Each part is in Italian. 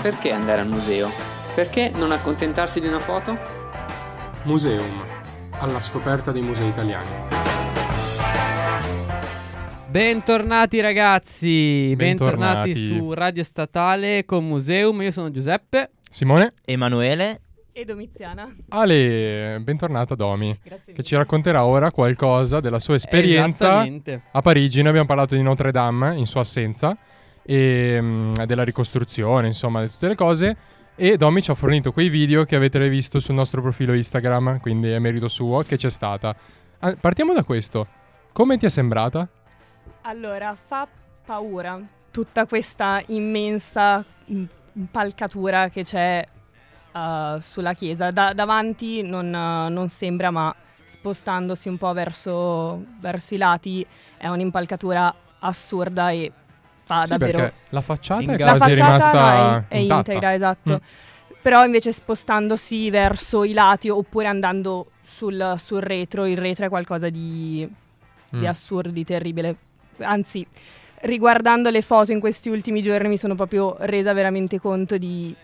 perché andare al museo? Perché non accontentarsi di una foto? Museum, alla scoperta dei musei italiani. Bentornati ragazzi, bentornati. Bentornati. su Radio Statale con Museum. Io sono Giuseppe. Simone, Emanuele, E Domiziana. Ale, bentornata Domi, Grazie che ci racconterà ora qualcosa della sua esperienza a Parigi. Noi abbiamo parlato di Notre Dame in sua assenza e mm, della ricostruzione, insomma, di tutte le cose. E Domi ci ha fornito quei video che avete visto sul nostro profilo Instagram, quindi è merito suo, che c'è stata. Ah, partiamo da questo. Come ti è sembrata? Allora, fa paura tutta questa immensa mm, impalcatura che c'è uh, sulla chiesa. Da- davanti non, uh, non sembra, ma spostandosi un po' verso, verso i lati è un'impalcatura assurda e fa sì, davvero... la facciata è La La quasi facciata rimasta è, è integra, esatto. Mm. Però invece spostandosi verso i lati oppure andando sul, sul retro, il retro è qualcosa di, di Mm. assurdo, di terribile. Anzi, riguardando le foto in questi ultimi giorni mi sono proprio resa veramente conto di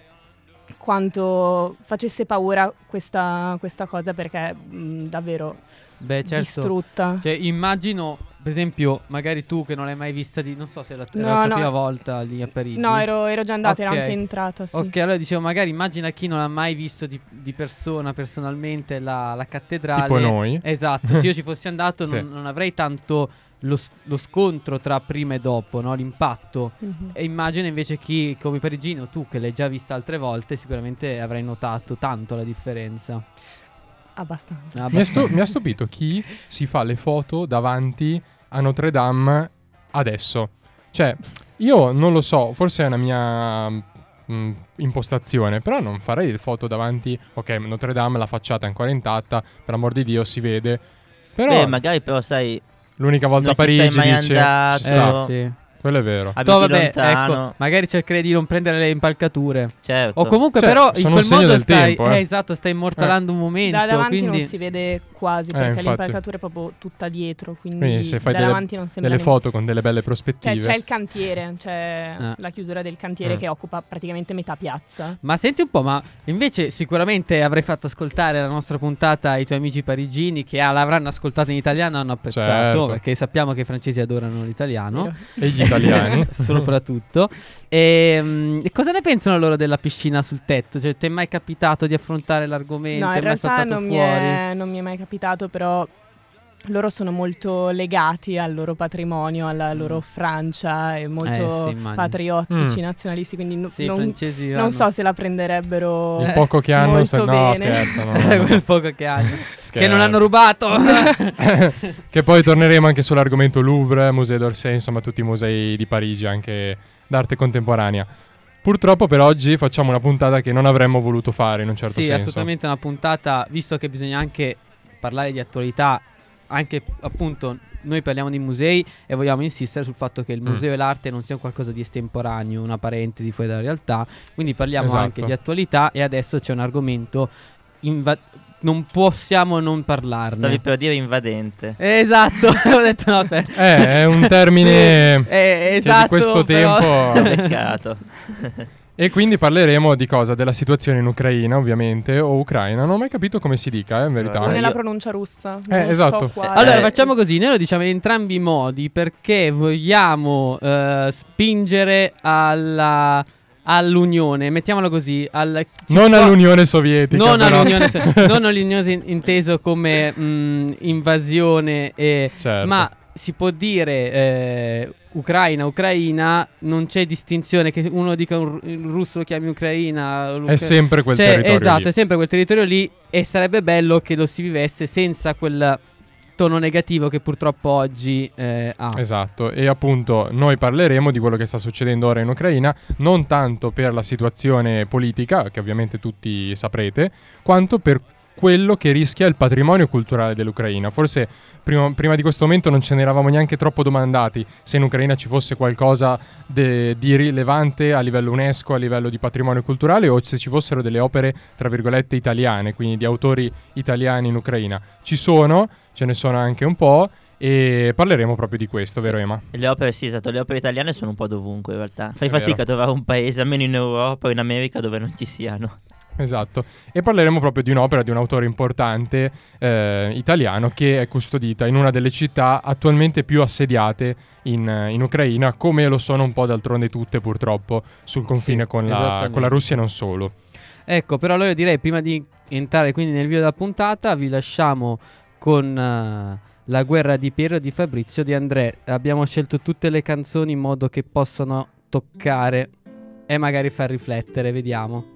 quanto facesse paura questa, questa cosa perché mh, davvero Beh, certo. distrutta. Cioè, immagino, per esempio, magari tu che non l'hai mai vista di... Non so se era, era No, la tua no. prima volta lì a Parigi. No, ero, ero già andata, Ok. ero anche entrata. Sì. Ok, allora dicevo, magari immagina chi non ha mai visto di, di persona, personalmente, la, la cattedrale. Tipo noi. Esatto, se io ci fossi andato Sì. non, non avrei tanto lo, lo scontro tra prima e dopo, no? l'impatto. Mhm. E immagino invece chi, come Parigino, tu che l'hai già vista altre volte, sicuramente avrai notato tanto la differenza. Abbastanza. Ah, Mi ha, stu- mi ha stupito chi si fa le foto davanti a Notre Dame adesso. Cioè, io non lo so, forse è una mia mm, impostazione, però non farei le foto davanti. Ok, Notre Dame, la facciata è ancora intatta, per amor di Dio si vede. Però beh, magari però sai, l'unica volta a Parigi dice andato. ci sta. Eh, sì. Quello è vero. abiti No, vabbè, lontano, ecco, magari cercherei di non prendere le impalcature. certo. O comunque, Cioè, però, in quel modo stai, tempo, eh. eh, esatto, stai immortalando un momento. Da davanti quindi... non si vede quasi Eh, perché l'impalcatura è proprio tutta dietro. Quindi, Quindi se fai da delle, davanti non sembra delle foto con delle belle Cioè, prospettive. c'è il cantiere, c'è Ah. la chiusura del cantiere Mm. che occupa praticamente metà piazza. Ma senti un po', ma invece sicuramente avrei fatto ascoltare la nostra puntata ai tuoi amici parigini che ah, l'avranno ascoltata in italiano e hanno apprezzato, Certo. perché sappiamo che i francesi adorano l'italiano? E gli italiani. soprattutto. E, mm, e cosa ne pensano loro della piscina sul tetto? Cioè, ti è mai capitato di affrontare l'argomento? No, È in mai realtà non mi, fuori? è, non mi è mai capitato, però loro sono molto legati al loro patrimonio, alla loro Francia e molto Mm. Eh, sì, patriottici, Mm. nazionalisti, quindi no- Sì, non, non so se la prenderebbero Il poco che hanno, se- no, bene. scherzano. no, no. quel poco che hanno. che Scherzo. non hanno rubato. che poi torneremo anche sull'argomento Louvre, Musée d'Orsay, insomma tutti i musei di Parigi, anche d'arte contemporanea. Purtroppo per oggi facciamo una puntata che non avremmo voluto fare in un certo sì, senso. assolutamente una puntata, visto che bisogna anche parlare di attualità, anche appunto noi parliamo di musei e vogliamo insistere sul fatto che il Mm. museo e l'arte non sia qualcosa di estemporaneo, una parentesi fuori dalla realtà, quindi parliamo Esatto. anche di attualità e adesso c'è un argomento inva- non possiamo non parlarne. Stavi per dire invadente. Esatto, ho detto no. Eh, è un termine Eh, che esatto, di questo però- tempo... Peccato. E quindi parleremo di cosa? Della situazione in Ucraina, ovviamente, o Ucraina. Non ho mai capito come si dica, eh, in verità. Ah, nella io- pronuncia russa. Eh, non esatto. So. Allora facciamo così, noi lo diciamo in entrambi i modi perché vogliamo eh, spingere alla, all'unione, mettiamolo così, al, Non può- all'Unione Sovietica. non però. all'unione, so- non all'unione in- inteso come mh, invasione, e- Certo. ma si può dire eh, Ucraina, Ucraina, non c'è distinzione che uno dica un, il russo lo chiami Ucraina. È sempre quel cioè, territorio Esatto, lì. è sempre quel territorio lì e sarebbe bello che lo si vivesse senza quel tono negativo che purtroppo oggi eh, ha. Esatto, e appunto noi parleremo di quello che sta succedendo ora in Ucraina, non tanto per la situazione politica, che ovviamente tutti saprete, quanto per quello che rischia il patrimonio culturale dell'Ucraina. Forse prima, prima di questo momento non ce ne eravamo neanche troppo domandati se in Ucraina ci fosse qualcosa de- di rilevante a livello UNESCO, a livello di patrimonio culturale o se ci fossero delle opere, tra virgolette, italiane, quindi di autori italiani in Ucraina. Ci sono, ce ne sono anche un po'. E parleremo proprio di questo, vero Ema? Le opere, sì, esatto, le opere italiane sono un po' dovunque in realtà. Fai È fatica vero. a trovare un paese, almeno in Europa o in America, dove non ci siano. Esatto, e parleremo proprio di un'opera di un autore importante eh, italiano che è custodita in una delle città attualmente più assediate in, in Ucraina, come lo sono un po' d'altronde tutte purtroppo sul confine Sì, con, la, con la Russia e non solo. Ecco, però allora io direi prima di entrare quindi nel video della puntata, vi lasciamo con eh, la guerra di Piero di Fabrizio di André. Abbiamo scelto tutte le canzoni in modo che possano toccare e magari far riflettere, vediamo.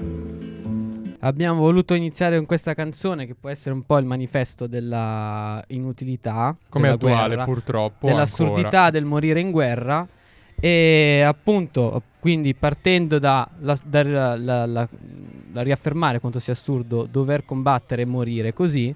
Abbiamo voluto iniziare con questa canzone che può essere un po' il manifesto della inutilità, Come della attuale guerra, purtroppo. dell'assurdità ancora. del morire in guerra e appunto quindi partendo da, la, da la- la- riaffermare quanto sia assurdo dover combattere e morire così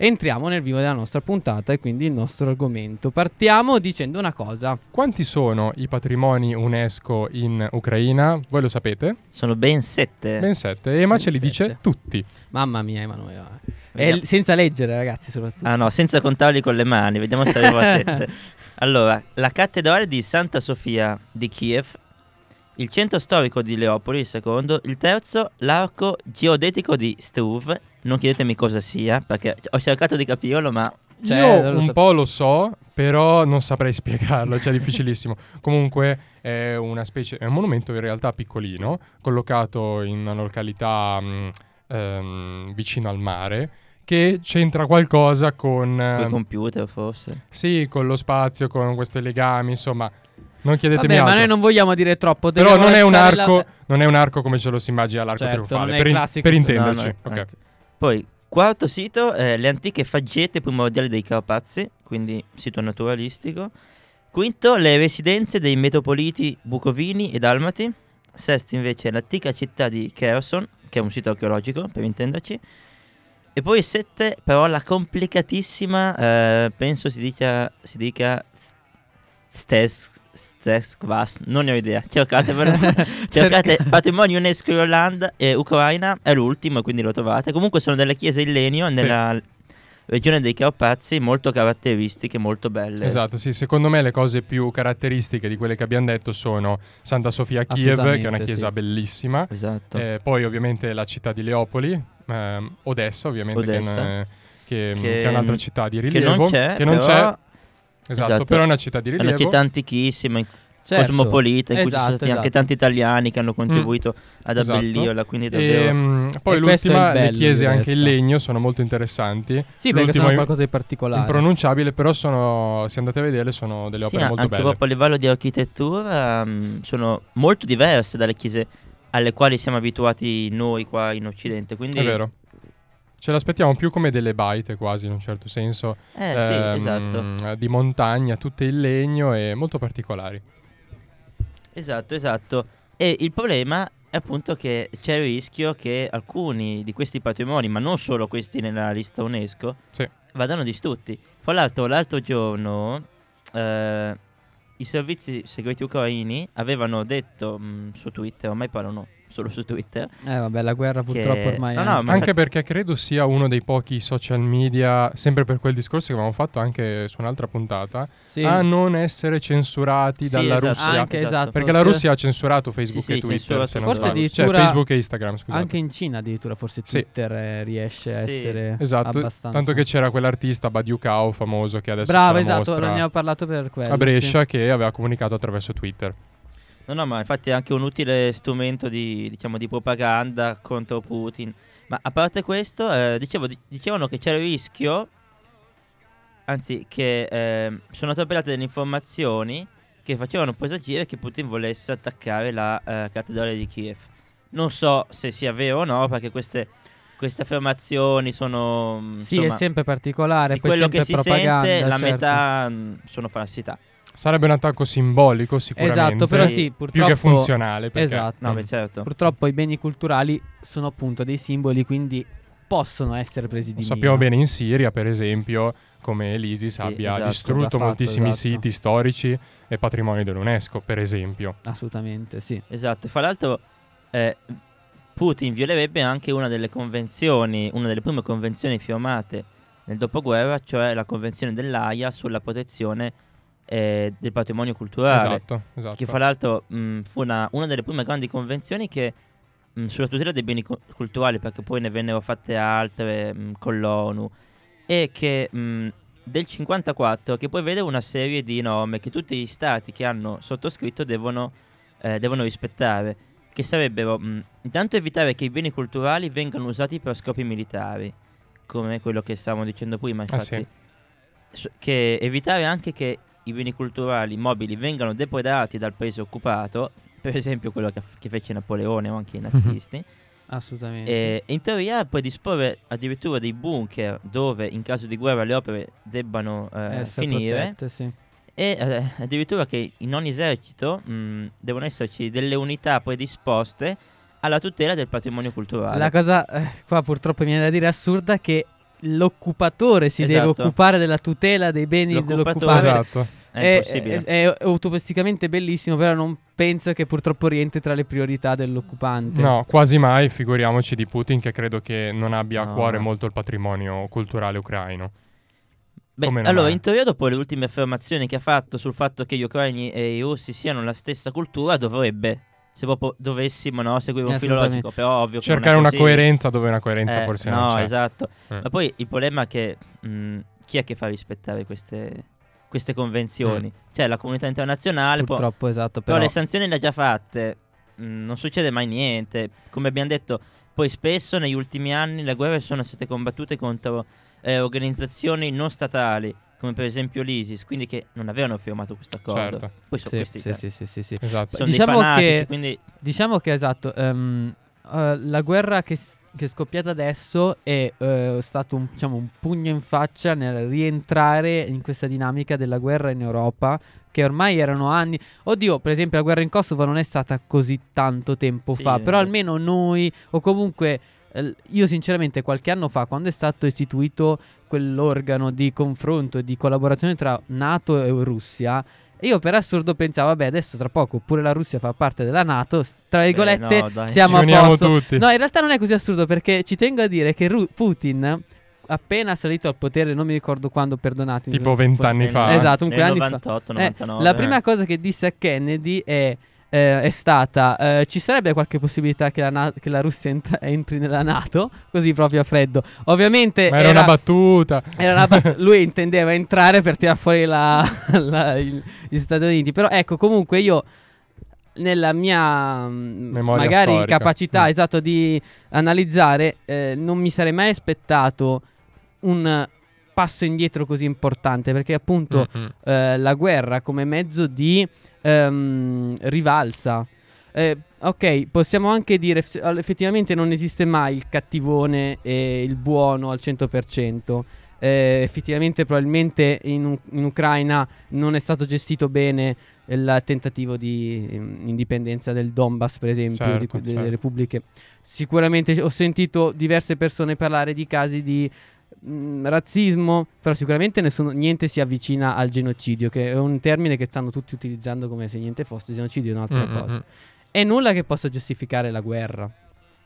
entriamo nel vivo della nostra puntata e quindi il nostro argomento partiamo dicendo una cosa Quanti sono i patrimoni UNESCO in Ucraina? Voi lo sapete? Sono ben sette. Ben sette. Ema Ben ce li dice sette. tutti. mamma mia Emanuele e Vediamo. senza leggere ragazzi soprattutto Ah no, senza contarli con le mani, vediamo se arrivo a sette. Allora, la cattedrale di Santa Sofia di Kiev, il centro storico di Leopoli, il secondo, il terzo, l'arco geodetico di Struve, non chiedetemi cosa sia, perché ho cercato di capirlo, ma Cioè, Io un so- po' lo so, però non saprei spiegarlo, cioè è difficilissimo. Comunque è una specie, è un monumento in realtà piccolino, collocato in una località mh, ehm, vicino al mare, che c'entra qualcosa con... col ehm, computer forse. sì, con lo spazio, con questi legami, insomma... Non chiedetemi Vabbè, ma altro. noi non vogliamo dire troppo Però non è, un lasciare la- arco, non è un arco come ce lo si immagina l'arco Certo, trionfale, per, in- classico- per no, intenderci. no, ok. ecco. Poi, quarto sito, eh, le antiche faggete primordiali dei Carpazi, quindi sito naturalistico. Quinto, le residenze dei metropoliti bucovini e dalmati. Sesto, invece, l'antica città di Kherson, che è un sito archeologico, per intenderci. E poi sette, però, la complicatissima, eh, penso si dica, si dica S- Stes, Steskvas, non ne ho idea, cercatevelo. Cercate patrimonio UNESCO Irlanda e Ucraina, è l'ultimo, quindi lo trovate. Comunque sono delle chiese in legno nella regione dei Carpazi, molto caratteristiche, molto belle. Esatto, sì, secondo me le cose più caratteristiche di quelle che abbiamo detto sono Santa Sofia a Kiev, che è una chiesa sì. bellissima, Esatto. eh, poi ovviamente la città di Leopoli, ehm, Odessa ovviamente, che- Odessa. Che, che Che- è un'altra città di che rilievo, non c'è, che non però c'è, esatto, esatto. però è una città di è una rilievo. città antichissima, Certo. cosmopolita, in cui ci Esatto, sono stati anche esatto. tanti italiani che hanno contribuito ad Esatto. abbellirla, quindi E, davvero... mm, poi E l'ultima, le chiese anche in legno sono molto interessanti. Sì, perché sono è qualcosa di particolare. impronunciabile, però sono, se andate a vedere, sono delle Sì, opere molto anche belle. proprio a livello di architettura mm, sono molto diverse dalle chiese alle quali siamo abituati noi qua in Occidente. Quindi, È vero. Ce l'aspettiamo più come delle baite quasi in un certo senso. Eh sì, ehm, esatto. Di montagna, tutte in legno e molto particolari. Esatto, esatto. E il problema è appunto che c'è il rischio che alcuni di questi patrimoni, ma non solo questi nella lista UNESCO, Sì. vadano distrutti. Fra l'altro, l'altro giorno eh, i servizi segreti ucraini avevano detto mh, su Twitter, ormai parlano solo su Twitter, Eh vabbè, la guerra purtroppo ormai No, no, ma Anche infatti- perché credo sia uno dei pochi social media, sempre per quel discorso che avevamo fatto anche su un'altra puntata, Sì. a non essere censurati Sì, dalla esatto. Russia. Anche esatto. Perché la. Russia ha censurato Facebook Sì, e Twitter, se non Forse Cioè Facebook e Instagram, scusate. Anche in Cina addirittura forse. Twitter eh, riesce a Sì. essere Esatto, abbastanza tanto che c'era quell'artista Badiou Kao famoso che adesso Bravo, esatto, mostra ne ho parlato per quello. a Brescia sì. che aveva comunicato attraverso Twitter. No, no, ma infatti è anche un utile strumento di, diciamo, di propaganda contro Putin. Ma a parte questo, eh, dicevo, di- dicevano che c'era il rischio, anzi che eh, sono trapelate delle informazioni che facevano presagire che Putin volesse attaccare la eh, cattedrale di Kiev. Non so se sia vero o no, perché queste, queste affermazioni sono... mm, Sì, insomma, è sempre particolare, di quello che si propaganda, sente, la certo. metà mm, sono falsità. Sarebbe un attacco simbolico sicuramente. Esatto, però Sì. sì, più purtroppo che funzionale. Perché Esatto. No, beh, certo. Purtroppo i beni culturali sono appunto dei simboli, quindi possono essere presi di Lo sappiamo mira. bene in Siria, per esempio, come l'ISIS Sì, abbia esatto, distrutto fatto, moltissimi esatto. siti storici e patrimoni dell'UNESCO, per esempio. Assolutamente, sì. Esatto, fra l'altro eh, Putin violerebbe anche una delle convenzioni, una delle prime convenzioni firmate nel dopoguerra, cioè la convenzione dell'AIA sulla protezione eh, del patrimonio culturale. Esatto, esatto. Che fra l'altro mh, fu una, una delle prime grandi convenzioni che mh, sulla tutela dei beni cu- culturali, perché poi ne vennero fatte altre mh, con l'ONU, e che del 54 che poi vede una serie di norme che tutti gli stati che hanno sottoscritto devono, eh, devono rispettare, che sarebbero mh, intanto evitare che i beni culturali vengano usati per scopi militari, come quello che stavamo dicendo prima, infatti, sì. s- che evitare anche che i beni culturali mobili vengano depredati dal paese occupato, per esempio quello che, che fece Napoleone o anche i nazisti, Assolutamente. e in teoria puoi disporre addirittura dei bunker dove in caso di guerra le opere debbano eh, finire protette, sì. e eh, addirittura che in ogni esercito mh, devono esserci delle unità predisposte alla tutela del patrimonio culturale. La cosa eh, qua purtroppo mi viene da dire assurda è che l'occupatore si deve Esatto. occupare della tutela dei beni L'occupatore- dell'occupante. Esatto. È, È, impossibile. è, è utopisticamente bellissimo, però non penso che purtroppo rientri tra le priorità dell'occupante. No, quasi mai, figuriamoci di Putin che credo che non abbia a No. cuore molto il patrimonio culturale ucraino. Beh, allora, è? in teoria, dopo le ultime affermazioni che ha fatto sul fatto che gli ucraini e i russi siano la stessa cultura, dovrebbe, se proprio dovessimo no, seguire un Eh, filo logico, però ovvio Cercare una coerenza dove una coerenza Eh, forse no, non c'è. esatto. Eh. Ma poi il problema è che mh, chi è che fa rispettare queste, queste convenzioni? Cioè la comunità internazionale, può- Purtroppo, esatto. però, Però, le sanzioni le ha già fatte, mh, non succede mai niente. Come abbiamo detto, poi spesso negli ultimi anni le guerre sono state combattute contro eh, organizzazioni non statali, come per esempio l'ISIS, quindi che non avevano firmato questo accordo. Certo. Poi sono sì, questi sì, sì, sì, sì, sì. Esatto. sono Diciamo fanatici, che- quindi Diciamo che esatto, ehm, eh, la guerra che, s- che è scoppiata adesso è eh, stato un, diciamo, un pugno in faccia nel rientrare in questa dinamica della guerra in Europa, che ormai erano anni. Oddio, per esempio, la guerra in Kosovo non è stata così tanto tempo Sì, fa, però eh. almeno noi, o comunque. eh, Io sinceramente qualche anno fa, quando è stato istituito quell'organo di confronto e di collaborazione tra NATO e Russia, io per assurdo pensavo, vabbè, adesso tra poco pure la Russia fa parte della NATO, tra virgolette, no, siamo Ci a posto. tutti. No, in realtà non è così assurdo perché ci tengo a dire che Ru- Putin, appena salito al potere, non mi ricordo quando, perdonatemi. Tipo vent'anni fa. Esatto, un nel anni fa. 98, Eh, 99. la prima cosa che disse a Kennedy è, eh, è stata: eh, ci sarebbe qualche possibilità che la, Na- che la Russia entra- entri nella NATO? Così proprio a freddo. Ovviamente Ma era una battuta. era una bat- lui intendeva entrare per tirare fuori la- la- il- gli Stati Uniti. Però ecco, comunque io nella mia mm, Memoria magari storica. incapacità Mm. esatto di analizzare, eh, non mi sarei mai aspettato un passo indietro così importante perché appunto Mm, mm. eh, la guerra come mezzo di ehm, rivalsa. Eh, ok, possiamo anche dire effettivamente non esiste mai il cattivone e il buono al 100%. Eh, effettivamente probabilmente in, in Ucraina non è stato gestito bene il tentativo di ehm, indipendenza del Donbass, per esempio, di Certo, delle certo. repubbliche. Sicuramente ho sentito diverse persone parlare di casi di mh, razzismo, però sicuramente nessuno, niente si avvicina al genocidio, che è un termine che stanno tutti utilizzando come se niente fosse. Genocidio è un'altra Mm, mm, cosa. mm. È nulla che possa giustificare la guerra.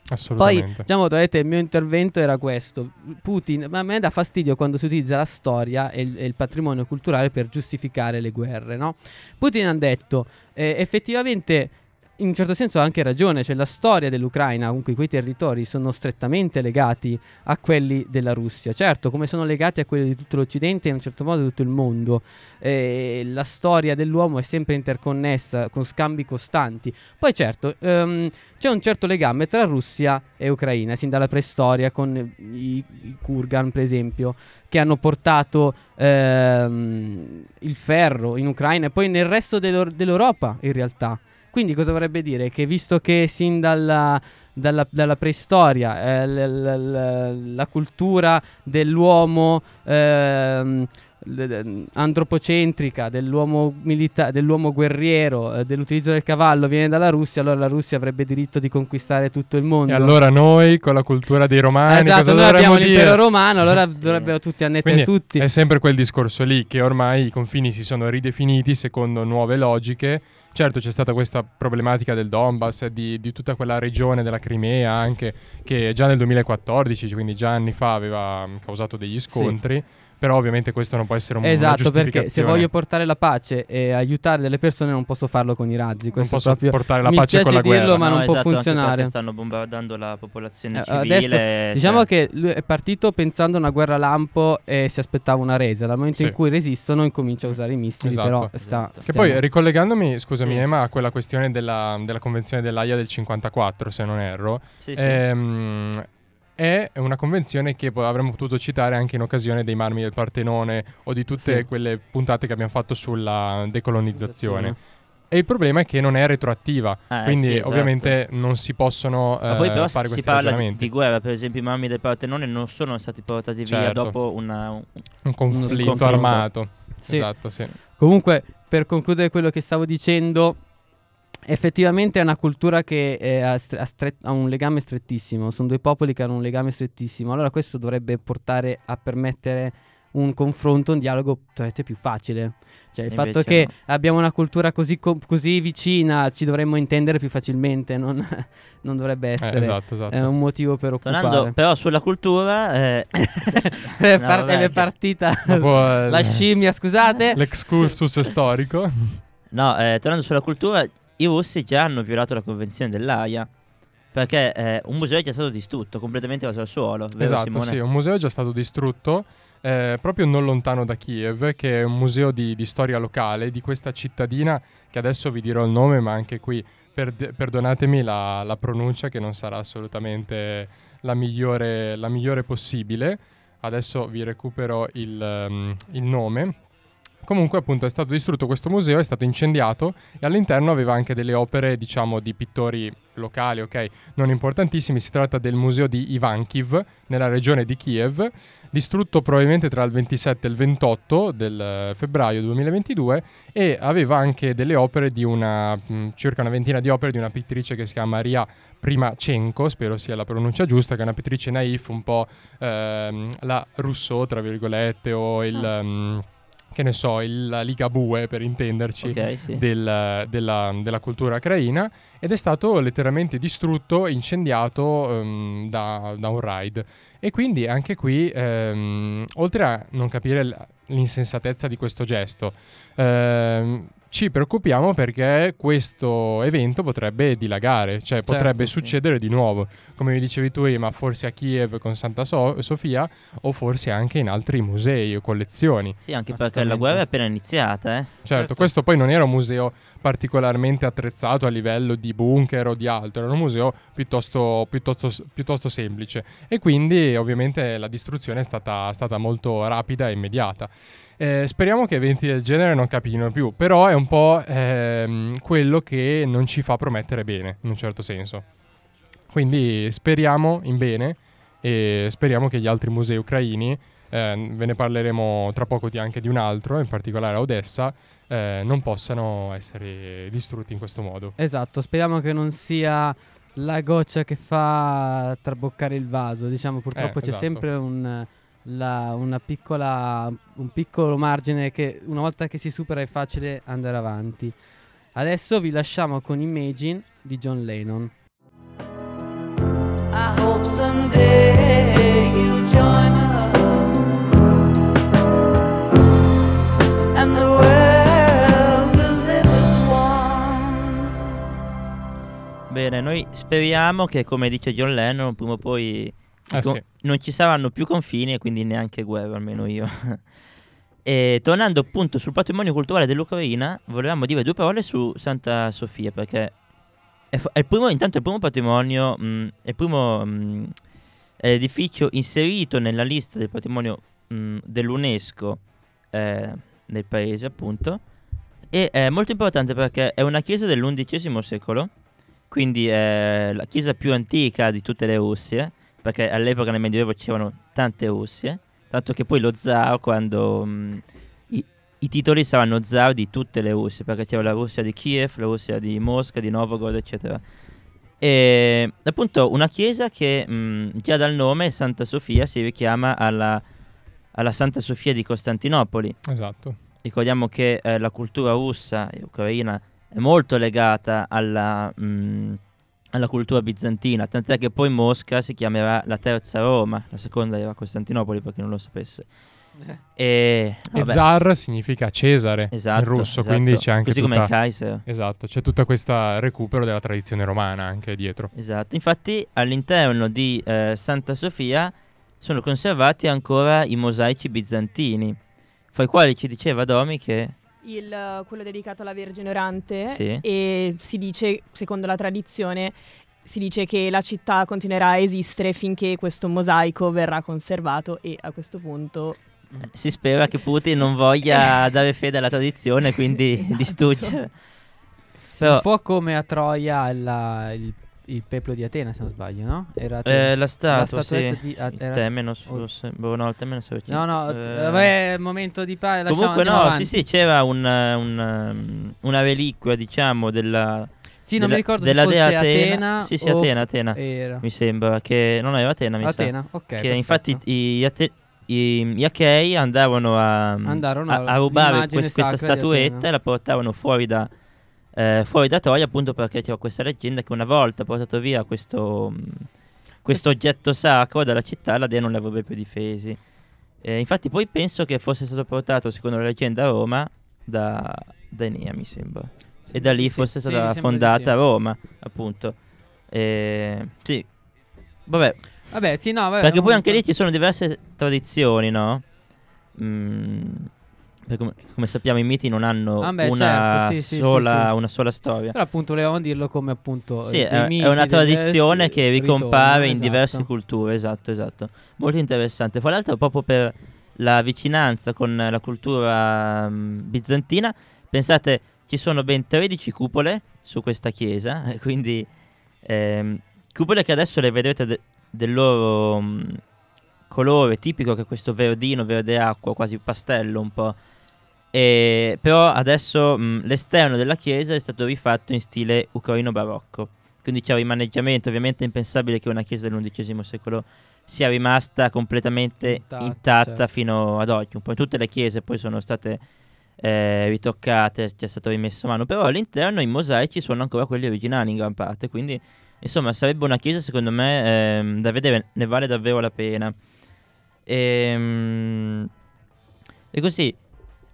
Poi, Assolutamente. diciamo, vedete, il mio intervento era questo. Putin, ma a me dà fastidio quando si utilizza la storia e il, e il patrimonio culturale per giustificare le guerre, no? Putin ha detto, eh, effettivamente, in un certo senso ha anche ragione, cioè la storia dell'Ucraina, comunque quei territori sono strettamente legati a quelli della Russia, certo, come sono legati a quelli di tutto l'Occidente e in un certo modo di tutto il mondo. Eh, la storia dell'uomo è sempre interconnessa, con scambi costanti. Poi certo, ehm, c'è un certo legame tra Russia e Ucraina, sin dalla preistoria, con i, i Kurgan, per esempio, che hanno portato ehm, il ferro in Ucraina e poi nel resto dell'Eur- dell'Europa, in realtà. Quindi cosa vorrebbe dire? Che visto che sin dalla, dalla, dalla preistoria eh, l- l- l- la cultura dell'uomo ehm, antropocentrica dell'uomo, milita- dell'uomo guerriero, eh, dell'utilizzo del cavallo viene dalla Russia, allora la Russia avrebbe diritto di conquistare tutto il mondo. E allora noi con la cultura dei romani esatto, cosa noi abbiamo dire? l'impero romano, allora Sì. dovrebbero tutti annettere Quindi tutti. è sempre quel discorso lì che ormai i confini si sono ridefiniti secondo nuove logiche. Certo c'è stata questa problematica del Donbass, di, di tutta quella regione della Crimea anche, che già nel 2014, quindi già anni fa, aveva causato degli scontri. Però ovviamente questo non può essere un Esatto, perché se voglio portare la pace e aiutare delle persone non posso farlo con i razzi. non Questo posso è proprio portare la mi pace con spiace la dirlo, guerra. ma non può esatto, anche funzionare. stanno bombardando la popolazione Eh, civile. adesso, cioè- Diciamo che lui è partito pensando a una guerra lampo e si aspettava una resa. Dal momento Sì. in cui resistono, incomincia a usare i missili. Esatto. Però sta, Esatto. Che stiamo- poi ricollegandomi, scusami Sì. Emma, a quella questione della, della convenzione dell'AIA del 54, se non erro, Sì, sì. È una convenzione che avremmo potuto citare anche in occasione dei marmi del Partenone o di tutte Sì. quelle puntate che abbiamo fatto sulla decolonizzazione. E il problema è che non è retroattiva, Eh, quindi sì, esatto. ovviamente non si possono Ma poi eh, però fare si questi parla di, ragionamenti. di guerra, per esempio i mammi del Partenone non sono stati portati via Certo. dopo una... un- Un conflitto conflitto. armato. Sì. Esatto, sì. Comunque, per concludere quello che stavo dicendo, effettivamente è una cultura che eh, ha, stre- ha un legame strettissimo. Sono due popoli che hanno un legame strettissimo. Allora, questo dovrebbe portare a permettere un confronto, un dialogo più facile. Cioè, il E fatto invece che no. abbiamo una cultura così, co- così vicina, ci dovremmo intendere più facilmente. Non, non dovrebbe Eh, essere esatto, esatto. eh, un motivo per Tornando occupare. però sulla cultura... eh, è, no, par- vabbè, è che- partita eh, la scimmia, scusate. L'excursus storico. No, eh, tornando sulla cultura, i russi già hanno violato la convenzione dell'AIA. Perché eh, un museo è già stato distrutto, completamente evaso al suolo. Vero, Esatto, Simone? sì, un museo è già stato distrutto eh, proprio non lontano da Kiev, che è un museo di, di storia locale di questa cittadina che adesso vi dirò il nome, ma anche qui perde- perdonatemi la, la pronuncia che non sarà assolutamente la migliore, la migliore possibile. Adesso vi recupero il, ehm, il nome. Comunque appunto è stato distrutto questo museo, è stato incendiato e all'interno aveva anche delle opere diciamo di pittori locali, ok, non importantissimi, si tratta del museo di Ivankiv nella regione di Kiev, distrutto probabilmente tra il 27 e il 28 del eh, febbraio 2022 e aveva anche delle opere di una, mh, circa una ventina di opere di una pittrice che si chiama Maria Primachenko, spero sia la pronuncia giusta, che è una pittrice naif, un po' ehm, la Rousseau tra virgolette o il... ehm, che ne so, il, la Ligabue per intenderci, Ok, sì. del- della, della cultura ucraina ed è stato letteralmente distrutto, incendiato ehm, da, da un raid. E quindi anche qui, ehm, oltre a non capire l- l'insensatezza di questo gesto, ehm, ci preoccupiamo perché questo evento potrebbe dilagare, cioè potrebbe sì. succedere di nuovo, come mi dicevi tu, ma forse a Kiev con Santa So- Sofia o forse anche in altri musei o collezioni. Sì, anche perché la guerra è appena iniziata, eh. Certo, questo poi non era un museo particolarmente attrezzato a livello di bunker o di altro, era un museo piuttosto, piuttosto, piuttosto semplice e quindi ovviamente la distruzione è stata, stata molto rapida e immediata. Eh, speriamo che eventi del genere non capitino più, però è un po' ehm, quello che non ci fa promettere bene, in un certo senso. Quindi speriamo in bene e speriamo che gli altri musei ucraini, eh, ve ne parleremo tra poco di- anche di un altro, in particolare a Odessa, eh, non possano essere distrutti in questo modo. Esatto, speriamo che non sia la goccia che fa traboccare il vaso. Diciamo, purtroppo Eh, c'è esatto. sempre un, la- una piccola, un piccolo margine che una volta che si supera è facile andare avanti. Adesso vi lasciamo con Imagine di John Lennon. I hope someday you'll join us and the world will live as one. Bene, noi speriamo che, come dice John Lennon, prima o poi i Eh co- sì. non ci saranno più confini e quindi neanche guerra, almeno io. e tornando appunto sul patrimonio culturale dell'Ucraina, volevamo dire due parole su Santa Sofia, perché è, f- è il primo, intanto è il primo patrimonio, mh, è il primo mh, edificio inserito nella lista del patrimonio mh, dell'UNESCO eh, nel paese, appunto. E è molto importante perché è una chiesa dell'undicesimo secolo, quindi è la chiesa più antica di tutte le Russie, perché all'epoca nel Medioevo c'erano tante Russie, Tanto che poi lo zar, quando mh, i, i titoli saranno zar di tutte le Russie, perché c'era la Russia di Kiev, la Russia di Mosca, di Novgorod, eccetera. E appunto una chiesa che mh, già dal nome Santa Sofia si richiama alla, alla Santa Sofia di Costantinopoli. Esatto. Ricordiamo che eh, la cultura russa e ucraina è molto legata alla, mh, alla cultura bizantina, tant'è che poi Mosca si chiamerà la terza Roma, la seconda era Costantinopoli per chi non lo sapesse. E, E vabbè, zar significa Cesare esatto, in russo, esatto. quindi c'è anche Così come tutta... il Kaiser. Esatto, c'è tutta questa recupero della tradizione romana anche dietro. Esatto, infatti all'interno di eh, Santa Sofia sono conservati ancora i mosaici bizantini, fra i quali ci diceva Domi che Il, eh, quello dedicato alla Vergine Orante Sì. e si dice, secondo la tradizione, si dice che la città continuerà a esistere finché questo mosaico verrà conservato e a questo punto si spera che Putin non voglia dare fede alla tradizione, quindi Esatto. distruggere. Però Un po' come a Troia la- il, il peplo di Atena, se non sbaglio, no? Era eh, la statua, statuetta sì. di- il era- Temenos, oh. forse. Boh, no, il Temenos era No, no, Eh, t- vabbè, momento di pace. Comunque no, sì sì, c'era un, un, um, una reliquia, diciamo, della... Sì, non della- mi ricordo della se Atena. Atena. Sì, sì, Atena, Atena. Era. Mi sembra che... Non era Atena, mi sa. Atena, ok. che perfetto. infatti i, ate- i- gli Achei andavano a, Andarono a- a rubare quest- questa statuetta Atena. e la portavano fuori da, eh, fuori da Troia appunto perché c'era questa leggenda che una volta portato via questo, mh, questo oggetto sacro dalla città la dea non li avrebbe più difesi. Eh, infatti poi penso che fosse stato portato secondo la leggenda a Roma da, da Enea mi sembra. E da lì Sì, fosse sì, stata fondata. Roma appunto. Eh, sì. Vabbè, Vabbè, sì, no, vabbè. perché poi anche lì ci sono diverse tradizioni, no? Mm, come, come sappiamo i miti non hanno Ah, beh, una, certo, sì, sola, sì, una sola storia. Però appunto volevamo dirlo come appunto Sì, è, è una tradizione che ricompare ritorni, in diverse esatto. culture, esatto, esatto. Molto interessante. Fra l'altro proprio per la vicinanza con la cultura mm, bizantina, pensate, ci sono ben 13 cupole su questa chiesa, quindi ehm, cupole che adesso le vedete de- del loro mm, colore tipico che è questo verdino, verde acqua, quasi pastello un po'. E, però adesso mh, l'esterno della chiesa è stato rifatto in stile ucraino barocco. Quindi c'è un rimaneggiamento, ovviamente è impensabile che una chiesa dell'undicesimo secolo sia rimasta completamente Intatta, intatta certo. fino ad oggi. Un po' tutte le chiese poi sono state eh, ritoccate, c'è stato rimesso mano, però all'interno i mosaici sono ancora quelli originali in gran parte, quindi insomma sarebbe una chiesa secondo me ehm, da vedere, ne vale davvero la pena. Ehm, E, così,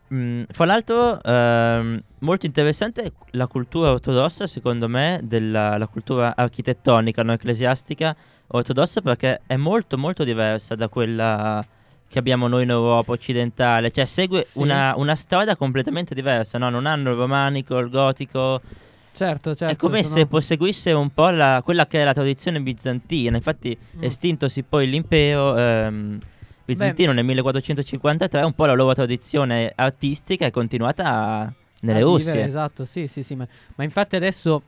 mh, fra l'altro ehm, molto interessante la cultura ortodossa secondo me, della la cultura architettonica, non ecclesiastica ortodossa perché è molto molto diversa da quella che abbiamo noi in Europa occidentale, cioè segue Sì. una, una strada completamente diversa, no? non hanno il romanico, il gotico, Certo, certo. è come sono- se proseguisse un po' la- quella che è la tradizione bizantina. Infatti, Mm. estintosi poi l'impero ehm, bizantino nel 1453, un po' la loro tradizione artistica è continuata nelle Russie. esatto, sì, sì, sì. Ma, ma infatti adesso,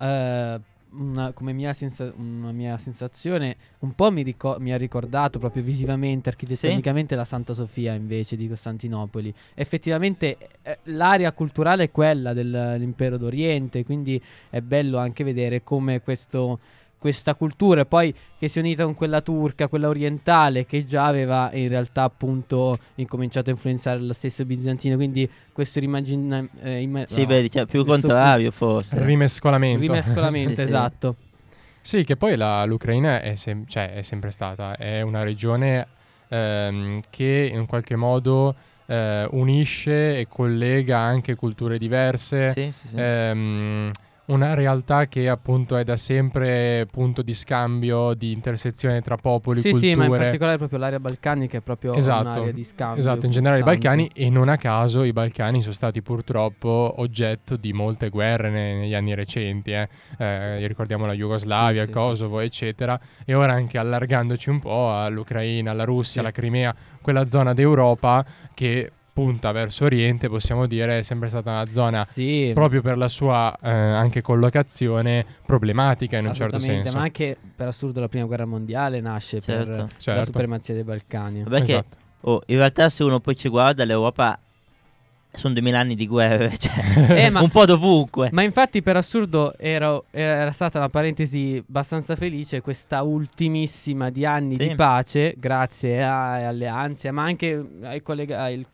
eh, una, come mia, sensa- una mia sensazione, un po' mi, ricor- mi ha ricordato proprio visivamente, architettonicamente, la Santa Sofia invece di Costantinopoli. Effettivamente eh, l'area culturale è quella dell'impero d'Oriente, quindi è bello anche vedere come questo... Questa cultura e poi che si è unita con quella turca, quella orientale, che già aveva in realtà appunto incominciato a influenzare lo stesso bizantino. Quindi questo rimagina- eh, imma- Sì, no, vedi, cioè, più contrario forse. Rimescolamento. rimescolamento, Sì, sì. esatto. Sì, che poi la- l'Ucraina è, sem- cioè, è sempre stata, è una regione ehm, che in qualche modo eh, unisce e collega anche culture diverse, Sì, sì, sì. ehm, una realtà che appunto è da sempre punto di scambio, di intersezione tra popoli, Sì, culture. sì, ma in particolare proprio l'area balcanica è proprio Esatto, un'area di scambio. Esatto, in generale i. Balcani e non a caso i Balcani sono stati purtroppo oggetto di molte guerre ne- negli anni recenti, eh. Eh, ricordiamo la Jugoslavia, Sì, il sì, Kosovo, eccetera, e ora anche allargandoci un po' all'Ucraina, alla Russia, Sì. alla Crimea, quella zona d'Europa che punta verso Oriente, possiamo dire, è sempre stata una zona Sì, proprio per la sua eh, anche collocazione problematica in un certo senso. Ma anche per assurdo la prima guerra mondiale nasce Certo. per Certo. la supremazia dei Balcani. Vabbè che Esatto. Oh, in realtà se uno poi ci guarda, l'Europa sono 2000 anni di guerre, cioè Eh, ma- un po' dovunque. Ma infatti per assurdo ero- era stata una parentesi abbastanza felice questa ultimissima di anni Sì. di pace, grazie a- alle ansie, ma anche ai collega- al,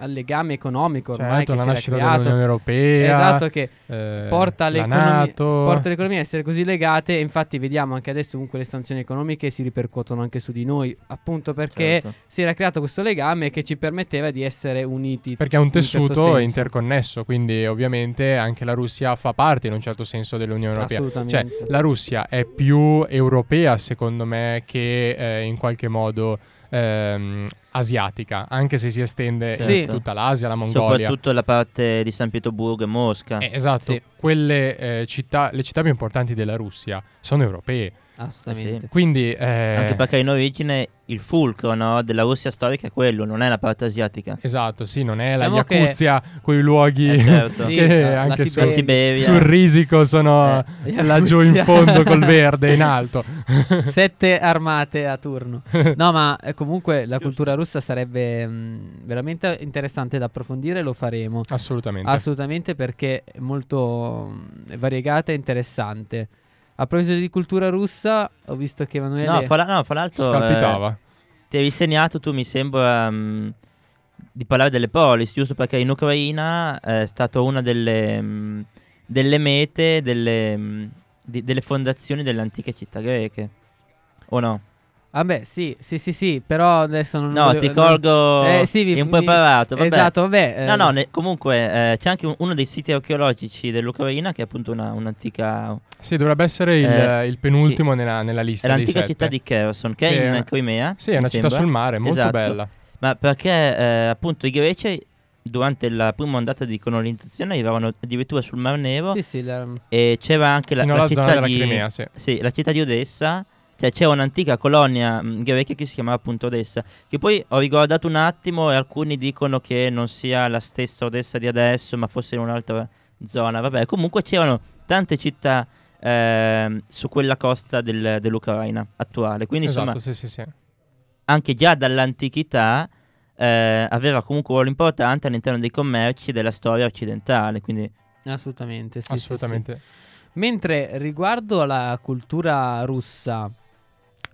al legame economico ormai Certo, che la si era nascita creato. dell'Unione Europea. Esatto, che eh, porta, l'economia, NATO. porta l'economia a essere così legate e infatti vediamo anche adesso comunque le sanzioni economiche si ripercuotono anche su di noi, appunto perché Certo. si era creato questo legame che ci permetteva di essere uniti. Perché è un in un certo tessuto senso. interconnesso, quindi ovviamente anche la Russia fa parte in un certo senso dell'Unione Europea. Cioè, Assolutamente. la Russia è più europea, secondo me, che eh, in qualche modo ehm, asiatica, anche se si estende Certo. in tutta l'Asia, la Mongolia. Soprattutto la parte di San Pietroburgo e Mosca. Eh, esatto, Sì. quelle eh, città, le città più importanti della Russia sono europee. Assolutamente. Quindi eh, Anche perché in origine il fulcro no, della Russia storica è quello, non è la parte asiatica. Esatto, sì, non è Diciamo la che- Yakuzia, quei luoghi Eh, certo. Sì, che la- la anche su- La Siberia. Sul risico sono Eh, laggiù in fondo col verde in alto. Sette armate a turno. No, ma eh, comunque la cultura russa sarebbe mh, veramente interessante da approfondire, lo faremo. Assolutamente. Assolutamente perché è molto mh, variegata e interessante. A proposito di cultura russa, ho visto che Emanuele... No, fra, no, fra l'altro Scalpitava. eh, ti avevi segnato tu, mi sembra, mm, di parlare delle polis, giusto perché in Ucraina eh, è stata una delle, mm, delle mete delle, mm, di- delle fondazioni delle antiche città greche. O no? Vabbè, sì, sì, sì, sì, però adesso non... No, volevo- ti non- colgo Eh, sì, vi- impreparato. mi- Vabbè. Esatto, vabbè. eh, No, no, ne- comunque eh, c'è anche un- uno dei siti archeologici dell'Ucraina che è appunto una- un'antica... Sì, dovrebbe essere il, Eh, il penultimo nella, nella È lista dei l'antica città di Kherson, che Che è è- in Crimea. Sì, è una mi città sembra. sul mare, molto Esatto. bella. Ma perché eh, appunto i greci durante la prima ondata di colonizzazione arrivavano addirittura sul Mar Nero Sì, sì, la- e c'era anche la, la città zona della di Crimea, sì. sì, la città di Odessa. Cioè c'era un'antica colonia mh, greca che si chiamava appunto Odessa. Che poi ho riguardato un attimo e alcuni dicono che non sia la stessa Odessa di adesso, ma fosse in un'altra zona. Vabbè, comunque c'erano tante città ehm, su quella costa del- dell'Ucraina attuale. Quindi esatto, insomma, sì, sì, sì. anche già dall'antichità eh, aveva comunque un ruolo importante all'interno dei commerci della storia occidentale. Quindi assolutamente, sì, sì, sì. Assolutamente. Mentre riguardo alla cultura russa,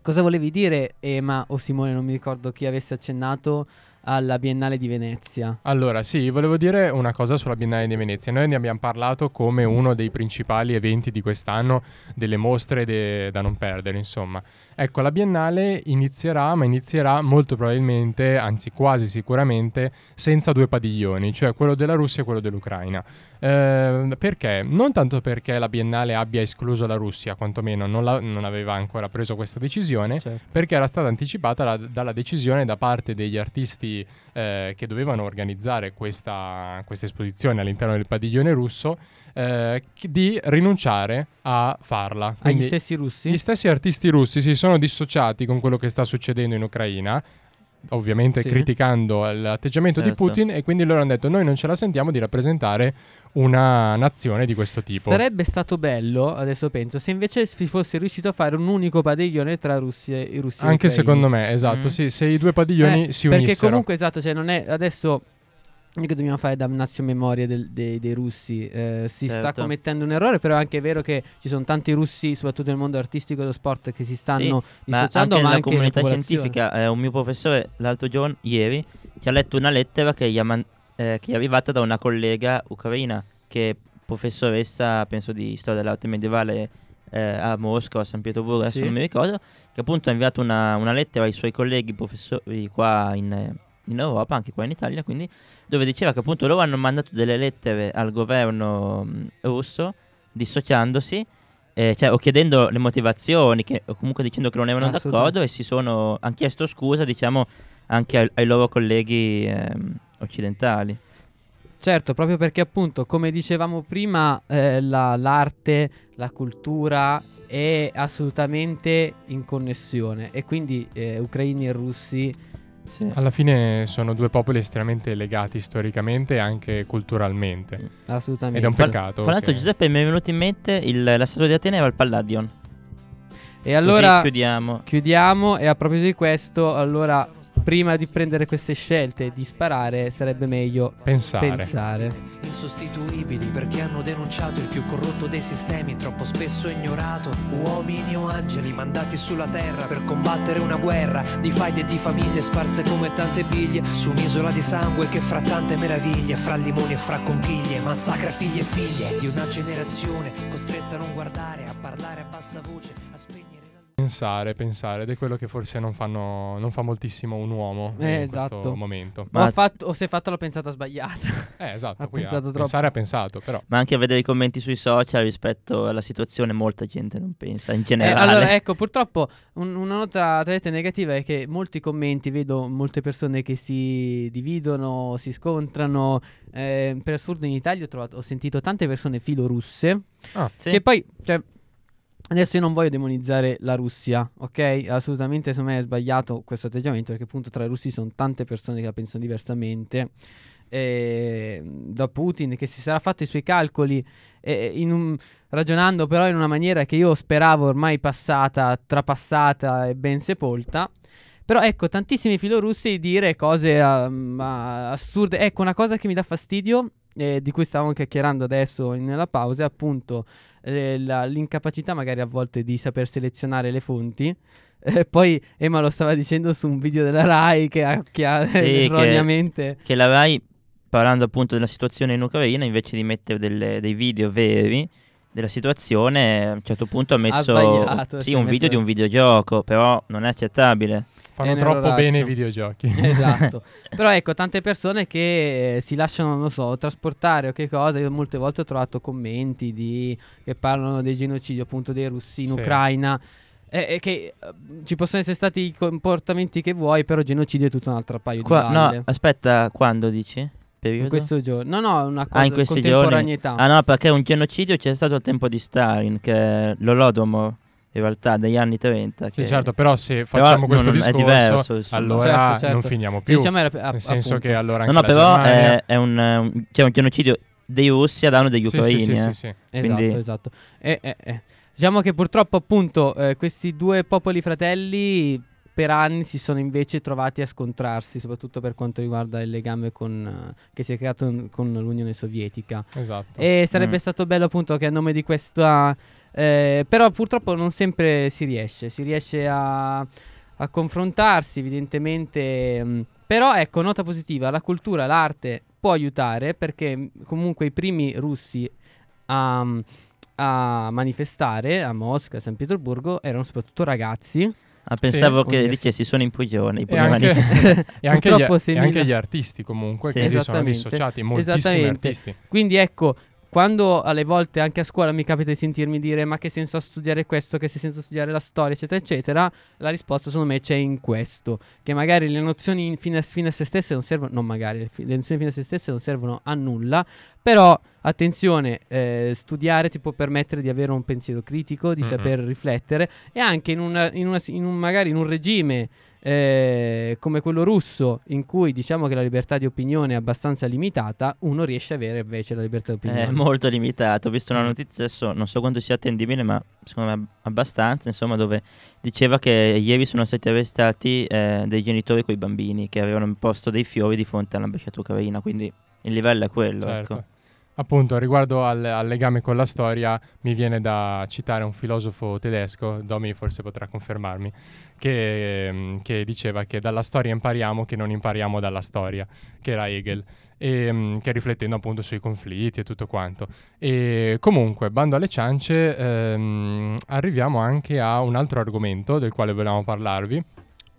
cosa volevi dire, Ema o Simone? Non mi ricordo chi avesse accennato alla Biennale di Venezia. Allora, sì, volevo dire una cosa sulla Biennale di Venezia. Noi ne abbiamo parlato come uno dei principali eventi di quest'anno, delle mostre de- da non perdere, insomma. Ecco, la Biennale inizierà, ma inizierà molto probabilmente, anzi quasi sicuramente, senza due padiglioni, cioè quello della Russia e quello dell'Ucraina. Eh, perché? Non tanto perché la Biennale abbia escluso la Russia, quantomeno non, la- non aveva ancora preso questa decisione, Certo. perché era stata anticipata la- dalla decisione da parte degli artisti eh, che dovevano organizzare questa, questa esposizione all'interno del padiglione russo eh, di rinunciare a farla. Agli Quindi stessi russi? gli stessi artisti russi si sono dissociati con quello che sta succedendo in Ucraina. Ovviamente Sì. criticando l'atteggiamento di Certo. Putin, e quindi loro hanno detto: Noi non ce la sentiamo di rappresentare una nazione di questo tipo. Sarebbe stato bello, adesso penso, se invece si fosse riuscito a fare un unico padiglione tra Russia e Russia. Anche secondo me, esatto. Mm. Sì, se i due padiglioni Eh, si perché unissero. comunque esatto, cioè non è adesso mica dobbiamo fare damnazio memoria del- dei, dei russi. eh, si sta Certo. commettendo un errore, però è anche vero che ci sono tanti russi, soprattutto nel mondo artistico e dello sport, che si stanno ma dissociando, anche ma nella anche comunità scientifica, eh, un mio professore l'altro giorno, ieri, ci ha letto una lettera che gli, man- eh, che gli è arrivata da una collega ucraina che è professoressa, penso di storia dell'arte medievale eh, a Mosca o a San Pietroburgo, adesso Sì. non mi ricordo, che appunto ha inviato una, una lettera ai suoi colleghi professori qua in, in Europa, anche qua in Italia, quindi dove diceva che appunto loro hanno mandato delle lettere al governo mh, russo dissociandosi eh, cioè, o chiedendo le motivazioni che, o comunque dicendo che non erano d'accordo e si sono hanno chiesto scusa diciamo anche ai, ai loro colleghi ehm, occidentali. Certo, proprio perché appunto, come dicevamo prima, eh, la- l'arte, la cultura è assolutamente in connessione e quindi eh, ucraini e russi sì. Alla fine sono due popoli estremamente legati storicamente e anche culturalmente. assolutamente. Ed è un peccato. fra l'altro che- Giuseppe mi è venuto in mente il, la statua di Atene era il Palladion E allora Così chiudiamo chiudiamo e a proposito di questo, allora prima di prendere queste scelte e di sparare sarebbe meglio Pensare. pensare. insostituibili perché hanno denunciato il più corrotto dei sistemi troppo spesso ignorato uomini o angeli mandati sulla terra per combattere una guerra di faide e di famiglie sparse come tante biglie su un'isola di sangue che fra tante meraviglie fra limoni e fra conchiglie massacra figli e figlie di una generazione costretta a non guardare a parlare a bassa voce a luce Pensare, pensare, ed è quello che forse non, fanno, non fa moltissimo un uomo Eh, in questo esatto. momento. O, ha fatto- o se hai fatto la pensata sbagliata. Eh, esatto, Ha qui ha- pensato troppo. pensare ha pensato, però. Ma anche a vedere i commenti sui social rispetto alla situazione, molta gente non pensa in Eh, generale. allora, ecco, purtroppo un- una nota tra negativa è che molti commenti, vedo molte persone che si dividono, si scontrano. eh, per assurdo in Italia ho, trovato- ho sentito tante persone filorusse Ah, Sì. che poi, cioè, adesso io non voglio demonizzare la Russia, ok? Assolutamente secondo me è sbagliato questo atteggiamento perché appunto tra i russi sono tante persone che la pensano diversamente. eh, da Putin che si sarà fatto i suoi calcoli eh, un- ragionando però in una maniera che io speravo ormai passata, trapassata e ben sepolta. Però ecco, tantissimi filorussi dire cose um, assurde. Ecco, una cosa che mi dà fastidio, eh, di cui stavamo chiacchierando adesso nella pausa, è appunto eh, la- l'incapacità magari a volte di saper selezionare le fonti. Eh, poi Emma lo stava dicendo su un video della Rai che ha, che ha Sì, che- erroneamente... Che la Rai, parlando appunto della situazione in Ucraina, invece di mettere delle- dei video veri della situazione, a un certo punto ha messo sbagliato, sì, un messo- video di un videogioco, però non è accettabile. Fanno troppo nell'orazio. bene i videogiochi. esatto. Però ecco, tante persone che eh, si lasciano, non so, trasportare o che cosa. Io molte volte ho trovato commenti di, che parlano del genocidio appunto dei russi in Sì. Ucraina. E, e che eh, ci possono essere stati i comportamenti che vuoi, però genocidio è tutto un altro paio Qua- di no, balle. aspetta, quando dici? Periodo? in questo giorno. No, no, una cosa Ah, in questi giorni? contemporaneità. Ah no, perché un genocidio c'è stato al tempo di Stalin, che è l'Olodomor, in realtà, degli anni 30. Sì, che- certo, però se Però facciamo questo non- è discorso, diverso, allora Certo, certo. non finiamo Sì, più. diciamo era- a- Nel senso appunto. che allora No, anche no, la però Germania- è, è un, un- c'è un genocidio dei russi a danno degli Sì, sì, ucraini. sì, eh. sì, sì. Esatto, Quindi- esatto. Eh, eh, eh. Diciamo che purtroppo appunto eh, questi due popoli fratelli per anni si sono invece trovati a scontrarsi, soprattutto per quanto riguarda il legame con, eh, che si è creato n- con l'Unione Sovietica. Esatto. E sarebbe Mm. stato bello appunto che a nome di questa... eh, però purtroppo non sempre si riesce, si riesce a, a confrontarsi evidentemente. mm, però ecco, nota positiva, la cultura, l'arte può aiutare perché mm, comunque i primi russi a, mm, a manifestare a Mosca, a San Pietroburgo erano soprattutto ragazzi. Ah, pensavo Sì. che dicessi sono in prigione. i E manifestanti. e anche gli, e anche gli artisti comunque Sì. che si sono dissociati, moltissimi artisti. Quindi ecco, quando alle volte anche a scuola mi capita di sentirmi dire ma che senso ha studiare questo, che senso ha studiare la storia, eccetera, eccetera, la risposta secondo me c'è in questo, che magari le nozioni in- fine a, fine a se stesse non servono, non magari, le, fi- le nozioni fine a se stesse non servono a nulla, però attenzione, eh, studiare ti può permettere di avere un pensiero critico, di Mhm. saper riflettere e anche in, una, in, una- in un, magari in un regime eh, come quello russo, in cui diciamo che la libertà di opinione è abbastanza limitata, uno riesce ad avere invece la libertà di opinione. È molto limitato. Ho visto una notizia adesso, non so quanto sia attendibile, ma secondo me abbastanza, insomma, dove diceva che ieri sono stati arrestati eh, dei genitori con i bambini che avevano imposto dei fiori di fronte all'ambasciata ucraina, quindi il livello è quello, Certo. ecco. Appunto, riguardo al, al legame con la storia, mi viene da citare un filosofo tedesco, Domi forse potrà confermarmi, che, che diceva che dalla storia impariamo che non impariamo dalla storia, che era Hegel, e, mm, che riflettendo appunto sui conflitti e tutto quanto. E comunque, bando alle ciance, ehm, arriviamo anche a un altro argomento del quale volevamo parlarvi,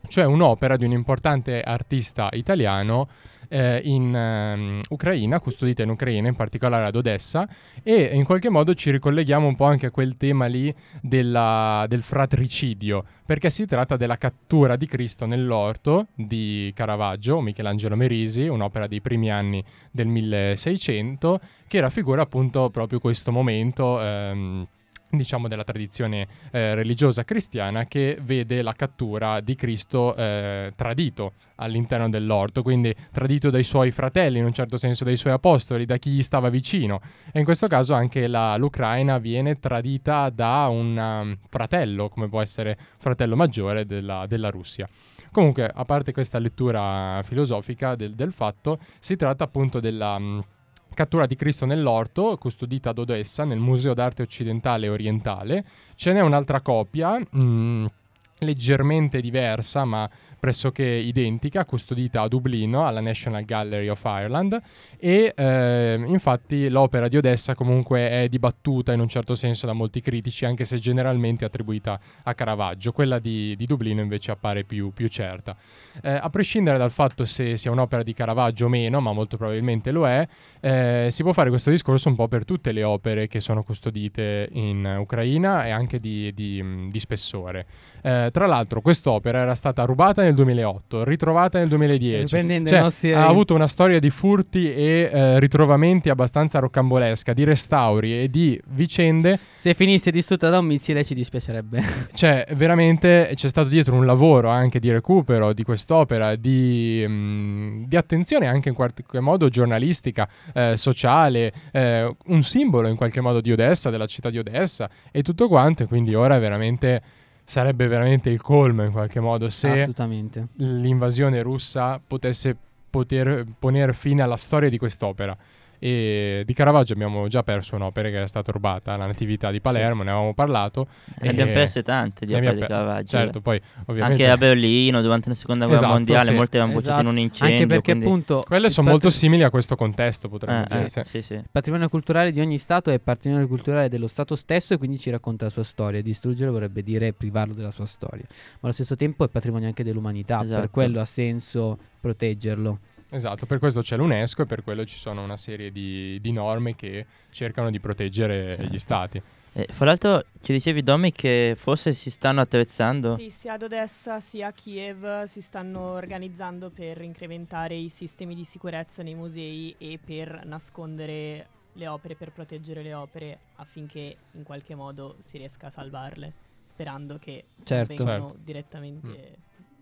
cioè un'opera di un importante artista italiano eh, in ehm, Ucraina, custodita in Ucraina, in particolare ad Odessa, e in qualche modo ci ricolleghiamo un po' anche a quel tema lì della- del fratricidio, perché si tratta della cattura di Cristo nell'orto di Caravaggio, Michelangelo Merisi, un'opera dei primi anni del 1600, che raffigura appunto proprio questo momento. ehm, diciamo della tradizione eh, religiosa cristiana che vede la cattura di Cristo eh, tradito all'interno dell'orto, quindi tradito dai suoi fratelli, in un certo senso dai suoi apostoli, da chi gli stava vicino. E in questo caso anche la, l'Ucraina viene tradita da un um, fratello, come può essere fratello maggiore della, della Russia. Comunque, a parte questa lettura filosofica del, del fatto, si tratta appunto della... mh, Cattura di Cristo nell'orto, custodita ad Odessa nel Museo d'arte occidentale e orientale. Ce n'è un'altra copia, mh, leggermente diversa, ma pressoché identica, custodita a Dublino alla National Gallery of Ireland e eh, infatti l'opera di Odessa comunque è dibattuta in un certo senso da molti critici anche se generalmente attribuita a Caravaggio, quella di, di Dublino invece appare più, più certa. Eh, a prescindere dal fatto se sia un'opera di Caravaggio o meno, ma molto probabilmente lo è, eh, si può fare questo discorso un po' per tutte le opere che sono custodite in Ucraina e anche di, di- di spessore. Eh, tra l'altro quest'opera era stata rubata nel 2008, ritrovata nel 2010. Riprendendo Cioè, nostri- ha avuto una storia di furti e eh, ritrovamenti abbastanza roccambolesca, di restauri e di vicende Se finisse distrutta da un missile ci dispiacerebbe. cioè, veramente c'è stato dietro un lavoro anche di recupero di quest'opera, di, mm, di attenzione anche in qualche modo giornalistica, eh, sociale, eh, un simbolo in qualche modo di Odessa, della città di Odessa e tutto quanto. E quindi ora veramente sarebbe veramente il colmo in qualche modo se l'invasione russa potesse poter ponere fine alla storia di quest'opera. E di Caravaggio abbiamo già perso un'opera che era stata rubata, La Natività di Palermo, ne avevamo parlato. Ne abbiamo perse tante di opere di per- Caravaggio. Certo, poi ovviamente... Anche a Berlino durante la seconda guerra Esatto, mondiale, sì. molte avevano buttato in un Esatto, incendio. Anche perché quindi- appunto Quelle sono molto patri- simili a questo contesto, potremmo Eh, dire. eh, sì. sì, sì. Il patrimonio culturale di ogni Stato è patrimonio culturale dello Stato stesso e quindi ci racconta la sua storia. Distruggerlo vorrebbe dire privarlo della sua storia. Ma allo stesso tempo è patrimonio anche dell'umanità, per Esatto. quello ha senso proteggerlo. Esatto, per questo c'è l'UNESCO e per quello ci sono una serie di, di norme che cercano di proteggere Certo. gli stati. Eh, fra l'altro ci dicevi Domi che forse si stanno attrezzando. Sì, sia ad Odessa sia a Kiev si stanno organizzando per incrementare i sistemi di sicurezza nei musei e per nascondere le opere, per proteggere le opere affinché in qualche modo si riesca a salvarle, sperando che Certo. vengano Certo. direttamente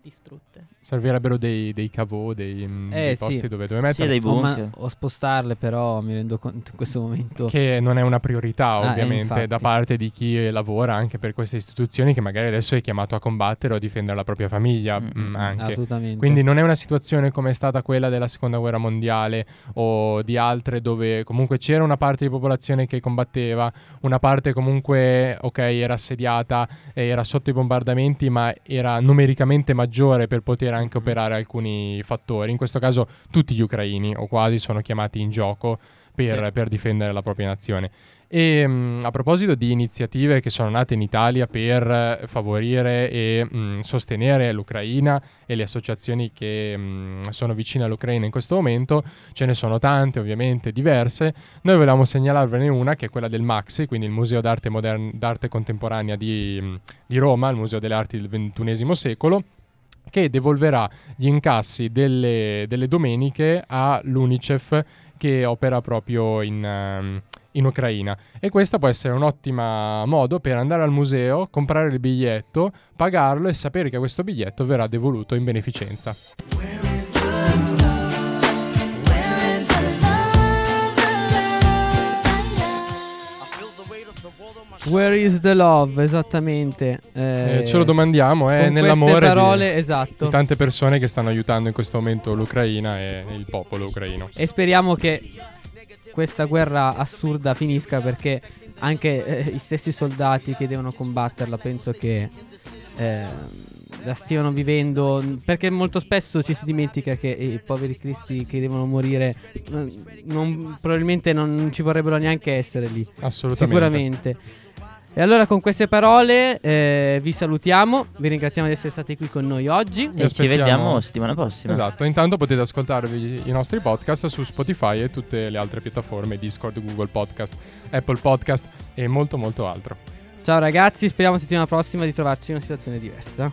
distrutte. Servirebbero dei, dei cavò, dei, mm, Eh, dei sì. posti dove, dove Sì, metterli. dei O, ma- bunker. o spostarle, però mi rendo conto in questo momento. Che non è una priorità, Ah, eh, ovviamente, infatti. da parte di chi lavora anche per queste istituzioni che magari adesso è chiamato a combattere o a difendere la propria famiglia. Mm, mm, mm, anche. Assolutamente. Quindi non è una situazione come è stata quella della seconda guerra mondiale o di altre dove comunque c'era una parte di popolazione che combatteva, una parte comunque, ok, era assediata, e era sotto i bombardamenti, ma era numericamente maggiore per poter anche operare alcuni fattori. In questo caso tutti gli ucraini, o quasi, sono chiamati in gioco per, Sì. per difendere la propria nazione. E mh, a proposito di iniziative che sono nate in Italia per eh, favorire e mh, sostenere l'Ucraina e le associazioni che mh, sono vicine all'Ucraina in questo momento, ce ne sono tante, ovviamente diverse. Noi volevamo segnalarvene una che è quella del MAXI, quindi il Museo d'arte, modern- d'arte contemporanea di, mh, di Roma, il Museo delle Arti del XXI secolo che devolverà gli incassi delle, delle domeniche all'UNICEF che opera proprio in, ehm, in Ucraina. E questa può essere un ottimo modo per andare al museo, comprare il biglietto, pagarlo e sapere che questo biglietto verrà devoluto in beneficenza. Where is the love? Esattamente. Eh, Eh, ce lo domandiamo, è con nell'amore queste di- parole, esatto. di tante persone che stanno aiutando in questo momento l'Ucraina e il popolo ucraino. E speriamo che questa guerra assurda finisca perché anche eh, i stessi soldati che devono combatterla penso che eh, la stiano vivendo perché molto spesso ci si dimentica che i poveri cristi che devono morire eh, non- probabilmente non ci vorrebbero neanche essere lì Assolutamente. sicuramente e allora con queste parole eh, vi salutiamo, vi ringraziamo di essere stati qui con noi oggi. E ci vediamo settimana prossima. Esatto, intanto potete ascoltarvi i nostri podcast su Spotify e tutte le altre piattaforme, Discord, Google Podcast, Apple Podcast e molto molto altro. Ciao ragazzi, speriamo settimana prossima di trovarci in una situazione diversa.